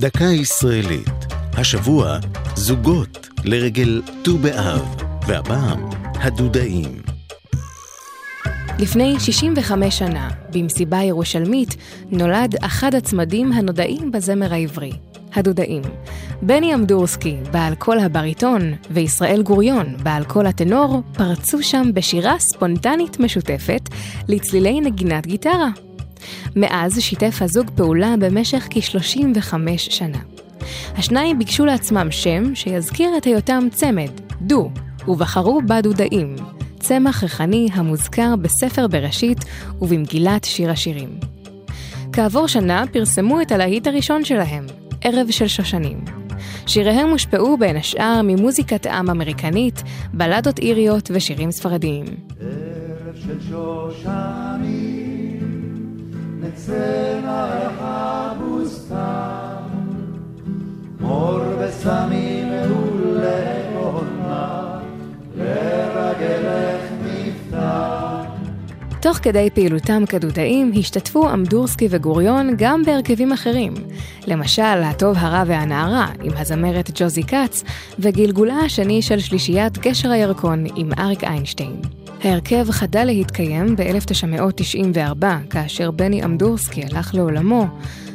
דקה ישראלית. השבוע זוגות לרגל ט"ו באב, והפעם הדודאים. לפני 65 שנה, במסיבה ירושלמית, נולד אחד הצמדים הנודעים בזמר העברי, הדודאים. בני אמדורסקי, בעל קול הבריטון, וישראל גוריון, בעל קול הטנור, פרצו שם בשירה ספונטנית משותפת לצלילי נגינת גיטרה. מאז שיתף הזוג פעולה במשך כ-35 שנה. השניים ביקשו לעצמם שם שיזכיר את היותם צמד, דו, ובחרו בדודאים, צמח ריחני המוזכר בספר בראשית ובמגילת שיר השירים. כעבור שנה פרסמו את הלהיט הראשון שלהם, ערב של שושנים. שיריהם הושפעו בין השאר ממוזיקת עם אמריקנית, בלדות איריות ושירים ספרדיים. ערב של שושנים, תוך כדי פעילותם כדודאים השתתפו אמדורסקי וגוריון גם בהרכבים אחרים. למשל, הטוב הרע והנערה עם הזמרת ג'וזי כץ, וגלגולה השני של שלישיית גשר הירקון עם אריק איינשטיין. ההרכב חדל להתקיים ב-1994, כאשר בני אמדורסקי הלך לעולמו,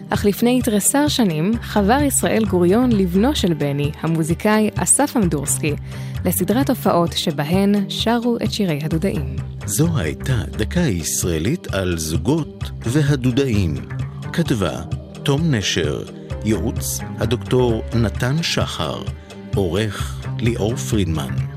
אך לפני תריסר שנים חבר ישראל גוריון לבנו של בני, המוזיקאי אסף אמדורסקי, לסדרת הופעות שבהן שרו את שירי הדודאים. זו הייתה דקה ישראלית על זוגות והדודאים. כתבה תום נשר, ייעוץ הדוקטור נתן שחר, עורך ליאור פרידמן.